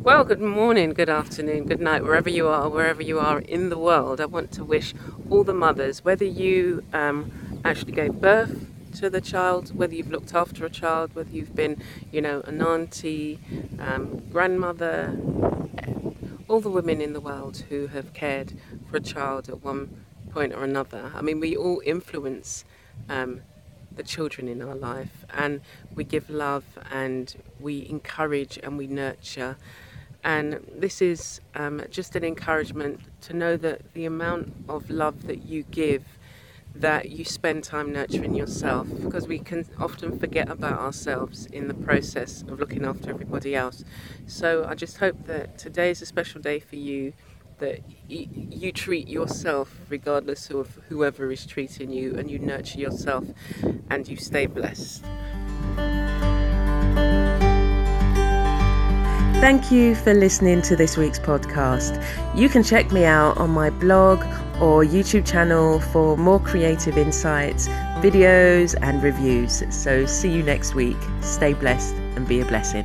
Well, good morning, good afternoon, good night, wherever you are, wherever you are in the world. I want to wish all the mothers, whether you um, actually gave birth to the child, whether you've looked after a child, whether you've been, you know, an auntie, um, grandmother, all the women in the world who have cared for a child at one point or another. I mean, we all influence um, the children in our life and we give love and we encourage and we nurture and this is um, just an encouragement to know that the amount of love that you give, that you spend time nurturing yourself, because we can often forget about ourselves in the process of looking after everybody else. So I just hope that today is a special day for you, that you treat yourself regardless of whoever is treating you, and you nurture yourself and you stay blessed. Thank you for listening to this week's podcast. You can check me out on my blog or YouTube channel for more creative insights, videos, and reviews. So, see you next week. Stay blessed and be a blessing.